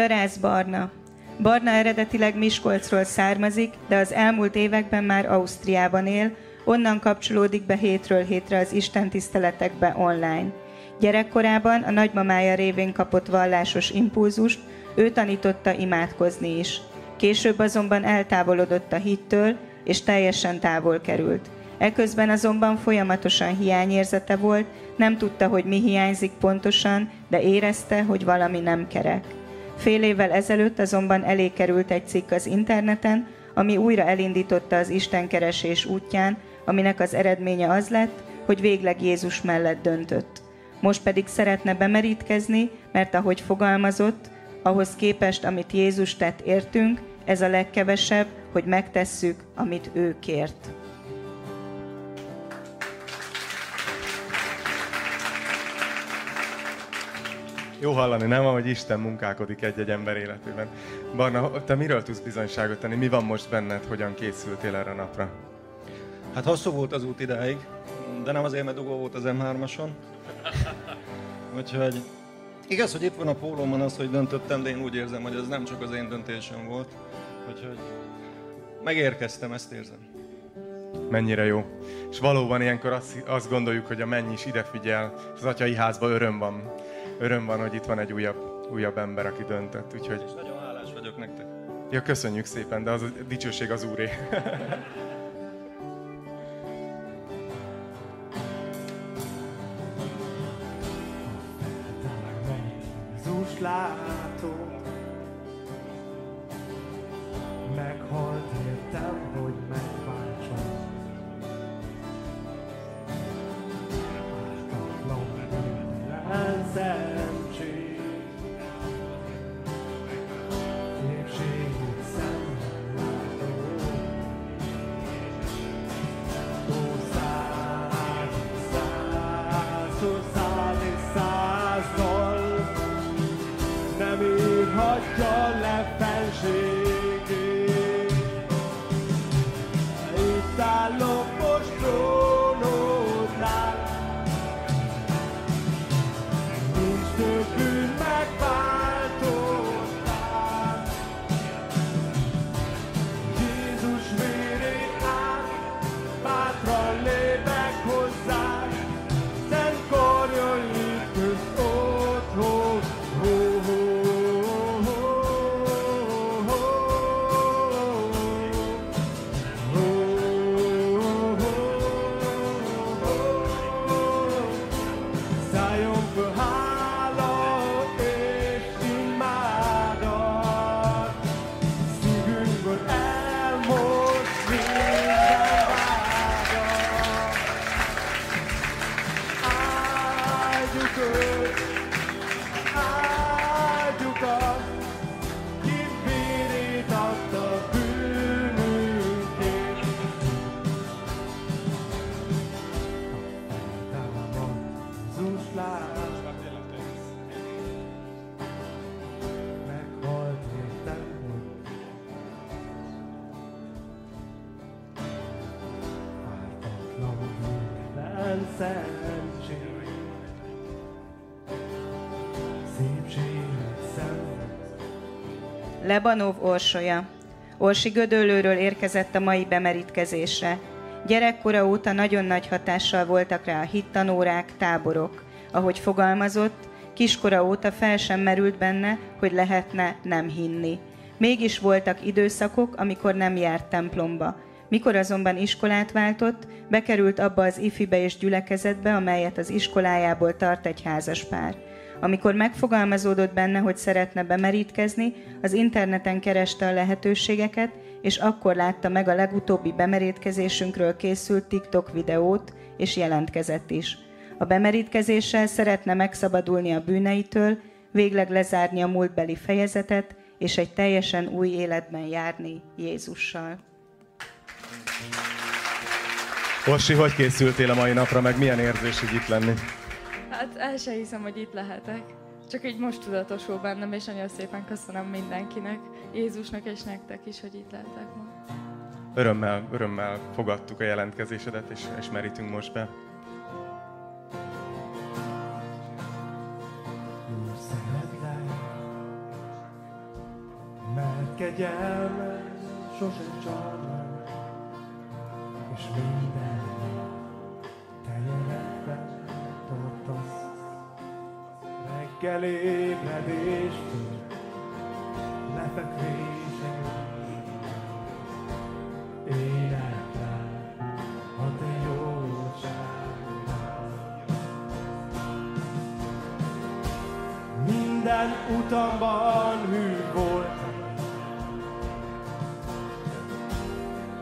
Madarász Barna. Barna eredetileg Miskolcról származik, de az elmúlt években már Ausztriában él, onnan kapcsolódik be hétről hétre az Isten tiszteletekbe online. Gyerekkorában a nagymamája révén kapott vallásos impulzust, ő tanította imádkozni is. Később azonban eltávolodott a hittől, és teljesen távol került. Eközben azonban folyamatosan hiányérzete volt, nem tudta, hogy mi hiányzik pontosan, de érezte, hogy valami nem kerek. Fél évvel ezelőtt azonban elé került egy cikk az interneten, ami újra elindította az Istenkeresés útján, aminek az eredménye az lett, hogy végleg Jézus mellett döntött. Most pedig szeretne bemerítkezni, mert ahogy fogalmazott, ahhoz képest, amit Jézus tett értünk, ez a legkevesebb, hogy megtesszük, amit ő kért. Jó hallani, nem, ahogy Isten munkálkodik egy-egy ember életében. Barna, te miről tudsz bizonyságot tenni? Mi van most benned? Hogyan készültél erre a napra? Hát hosszú volt az út idáig, de nem azért, mert dugó volt az M3-ason. Úgyhogy igaz, hogy itt van a pólómon az, hogy döntöttem, de én úgy érzem, hogy ez nem csak az én döntésem volt. Úgyhogy megérkeztem, ezt érzem. Mennyire jó. És valóban ilyenkor azt, azt gondoljuk, hogy a menny is ide figyel, az atyai házban öröm van. Öröm van, hogy itt van egy újabb, újabb ember, aki döntött. Úgyhogy... És nagyon hálás vagyok nektek. Ja, köszönjük szépen, de az a dicsőség az úré. Jézus Lebanov Orsolya. Orsi Gödöllőről érkezett a mai bemerítkezésre. Gyerekkora óta nagyon nagy hatással voltak rá a hittanórák, táborok. Ahogy fogalmazott, kiskora óta fel sem merült benne, hogy lehetne nem hinni. Mégis voltak időszakok, amikor nem járt templomba. Mikor azonban iskolát váltott, bekerült abba az ifibe és gyülekezetbe, amelyet az iskolájából tart egy házaspár. Amikor megfogalmazódott benne, hogy szeretne bemerítkezni, az interneten kereste a lehetőségeket, és akkor látta meg a legutóbbi bemerítkezésünkről készült TikTok videót, és jelentkezett is. A bemerítkezéssel szeretne megszabadulni a bűneitől, végleg lezárni a múltbeli fejezetet, és egy teljesen új életben járni Jézussal. Orsi, hogy készültél a mai napra, meg milyen érzés így itt lenni? Hát el se hiszem, hogy itt lehetek. Csak így most tudatosul bennem, és nagyon szépen köszönöm mindenkinek, Jézusnak és nektek is, hogy itt lehetek ma. Örömmel, örömmel fogadtuk a jelentkezésedet, és, és merítünk most be. Úr, szeretlek, mert kegyelme sosem csal és minden Reggel ébredéstől lefekvésig éneklem a te. Minden Minden utamban hű volt.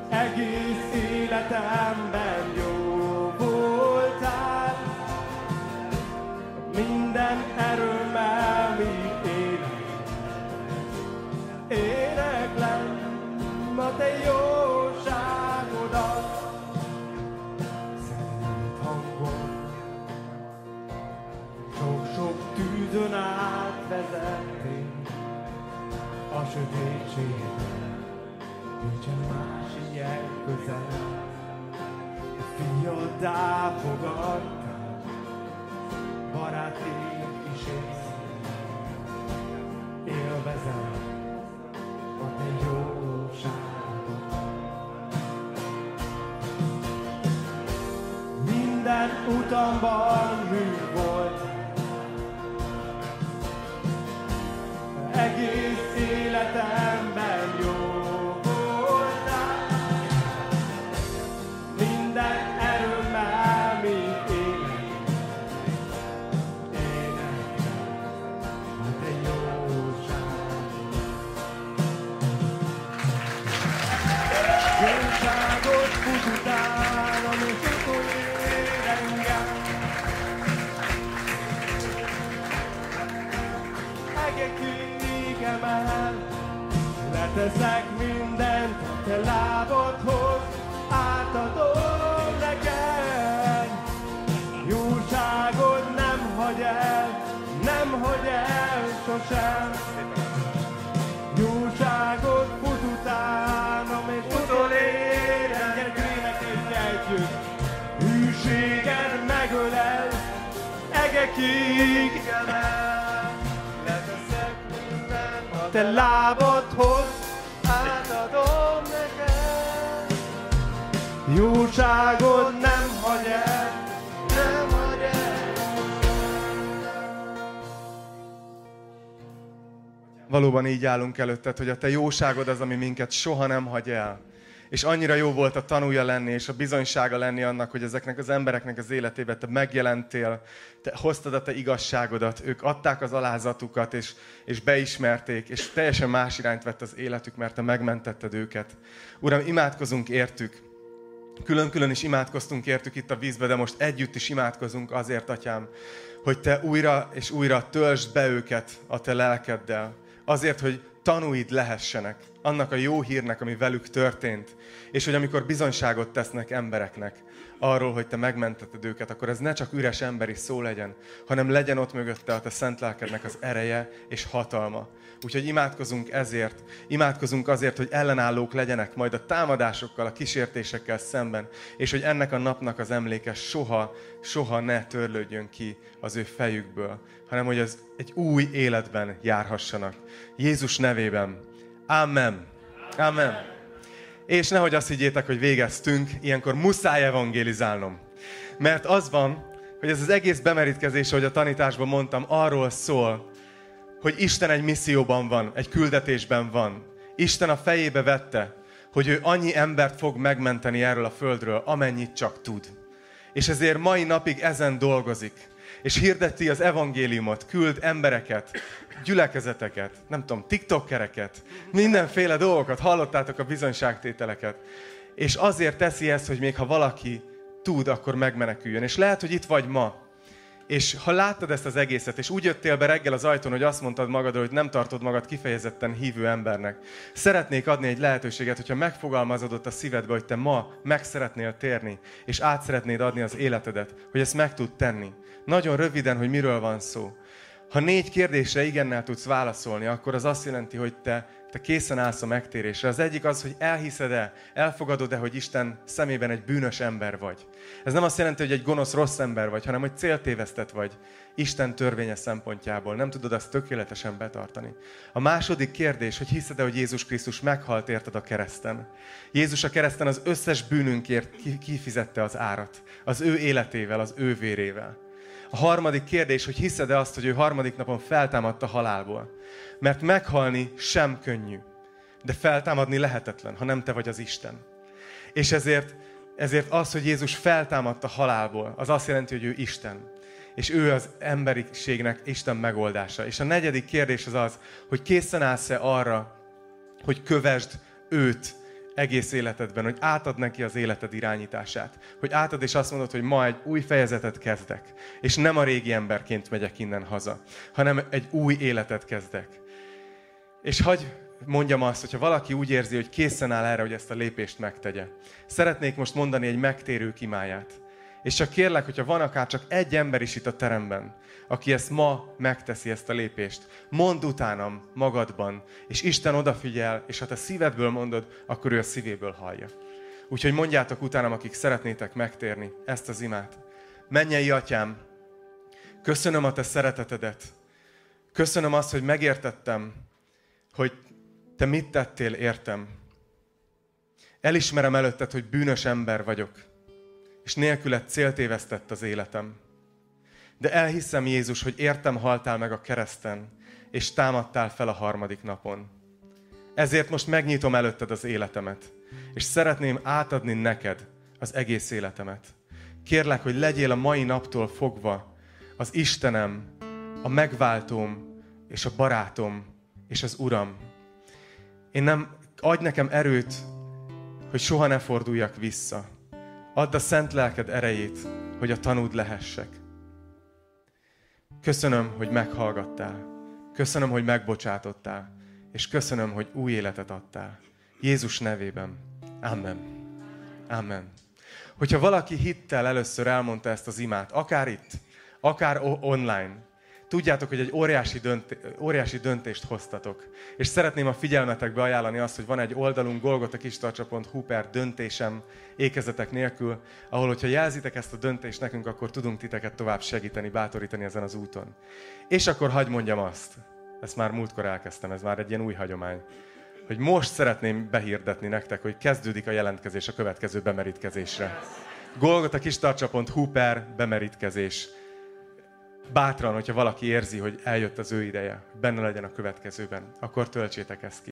Egész életemben sötétségben, nincsen más ilyen közel. A fiaddá fogadtál, baráték is élsz. Élvezem a te jóságodat. Minden utamban leteszek mindent, te lábadhoz, átadom neked. Jóságod nem hagy el, nem hagy el sosem. Jóságod fut utánam, és utolér engem, énekeljük együtt. Hűséged megölel, egekig a te lábadhoz, Jóságod nem hagy el, nem hagy. Valóban így állunk előtted, hogy a te jóságod az, ami minket soha nem hagy el. És annyira jó volt a tanúja lenni, és a bizonysága lenni annak, hogy ezeknek az embereknek az életében te megjelentél, te hoztad a te igazságodat, ők adták az alázatukat, és, és beismerték, és teljesen más irányt vett az életük, mert te megmentetted őket. Uram, imádkozunk értük, Külön-külön is imádkoztunk értük itt a vízbe, de most együtt is imádkozunk azért, Atyám, hogy Te újra és újra töltsd be őket a Te lelkeddel. Azért, hogy tanúid lehessenek annak a jó hírnek, ami velük történt. És hogy amikor bizonyságot tesznek embereknek arról, hogy Te megmentetted őket, akkor ez ne csak üres emberi szó legyen, hanem legyen ott mögötte a Te szent lelkednek az ereje és hatalma. Úgyhogy imádkozunk ezért, imádkozunk azért, hogy ellenállók legyenek majd a támadásokkal, a kísértésekkel szemben, és hogy ennek a napnak az emléke soha, soha ne törlődjön ki az ő fejükből, hanem hogy az egy új életben járhassanak. Jézus nevében. Amen. Amen. És nehogy azt higgyétek, hogy végeztünk, ilyenkor muszáj evangélizálnom. Mert az van, hogy ez az egész bemerítkezés, ahogy a tanításban mondtam, arról szól, hogy Isten egy misszióban van, egy küldetésben van. Isten a fejébe vette, hogy ő annyi embert fog megmenteni erről a földről, amennyit csak tud. És ezért mai napig ezen dolgozik. És hirdeti az evangéliumot, küld embereket, gyülekezeteket, nem tudom, tiktokereket, mindenféle dolgokat, hallottátok a bizonyságtételeket. És azért teszi ezt, hogy még ha valaki tud, akkor megmeneküljön. És lehet, hogy itt vagy ma, és ha láttad ezt az egészet, és úgy jöttél be reggel az ajtón, hogy azt mondtad magadról, hogy nem tartod magad kifejezetten hívő embernek, szeretnék adni egy lehetőséget, hogyha megfogalmazódott a szívedbe, hogy te ma meg szeretnél térni, és át szeretnéd adni az életedet, hogy ezt meg tud tenni. Nagyon röviden, hogy miről van szó. Ha négy kérdésre igennel tudsz válaszolni, akkor az azt jelenti, hogy te, te készen állsz a megtérésre. Az egyik az, hogy elhiszed-e, elfogadod-e, hogy Isten szemében egy bűnös ember vagy. Ez nem azt jelenti, hogy egy gonosz rossz ember vagy, hanem hogy céltévesztett vagy Isten törvénye szempontjából. Nem tudod azt tökéletesen betartani. A második kérdés, hogy hiszed-e, hogy Jézus Krisztus meghalt érted a kereszten. Jézus a kereszten az összes bűnünkért kifizette az árat. Az ő életével, az ő vérével. A harmadik kérdés, hogy hiszed-e azt, hogy ő harmadik napon feltámadta halálból. Mert meghalni sem könnyű, de feltámadni lehetetlen, ha nem te vagy az Isten. És ezért, ezért az, hogy Jézus feltámadta halálból, az azt jelenti, hogy ő Isten. és ő az emberiségnek Isten megoldása. És a negyedik kérdés az az, hogy készen állsz-e arra, hogy kövesd őt egész életedben, hogy átad neki az életed irányítását. Hogy átad és azt mondod, hogy ma egy új fejezetet kezdek. És nem a régi emberként megyek innen haza, hanem egy új életet kezdek. És hagy mondjam azt, hogyha valaki úgy érzi, hogy készen áll erre, hogy ezt a lépést megtegye. Szeretnék most mondani egy megtérő kimáját. És csak kérlek, hogyha van akár csak egy ember is itt a teremben, aki ezt ma megteszi, ezt a lépést, mondd utánam magadban, és Isten odafigyel, és ha te szívedből mondod, akkor ő a szívéből hallja. Úgyhogy mondjátok utánam, akik szeretnétek megtérni ezt az imát. Mennyei atyám, köszönöm a te szeretetedet. Köszönöm azt, hogy megértettem, hogy te mit tettél értem. Elismerem előtted, hogy bűnös ember vagyok, és nélküled céltévesztett az életem. De elhiszem, Jézus, hogy értem haltál meg a kereszten, és támadtál fel a harmadik napon. Ezért most megnyitom előtted az életemet, és szeretném átadni neked az egész életemet. Kérlek, hogy legyél a mai naptól fogva az Istenem, a megváltóm, és a barátom, és az Uram. Én nem, adj nekem erőt, hogy soha ne forduljak vissza. Add a szent lelked erejét, hogy a tanúd lehessek. Köszönöm, hogy meghallgattál. Köszönöm, hogy megbocsátottál. És köszönöm, hogy új életet adtál. Jézus nevében. Amen. Amen. Hogyha valaki hittel először elmondta ezt az imát, akár itt, akár online, tudjátok, hogy egy óriási, dönté- óriási döntést hoztatok. És szeretném a figyelmetekbe ajánlani azt, hogy van egy oldalunk golgotakistarcsa.hu per döntésem ékezetek nélkül, ahol, hogyha jelzitek ezt a döntést nekünk, akkor tudunk titeket tovább segíteni, bátorítani ezen az úton. És akkor hagyd mondjam azt, ezt már múltkor elkezdtem, ez már egy ilyen új hagyomány, hogy most szeretném behirdetni nektek, hogy kezdődik a jelentkezés a következő bemerítkezésre. golgotakistarcsa.hu per bemerítkezés bátran, hogyha valaki érzi, hogy eljött az ő ideje, benne legyen a következőben, akkor töltsétek ezt ki.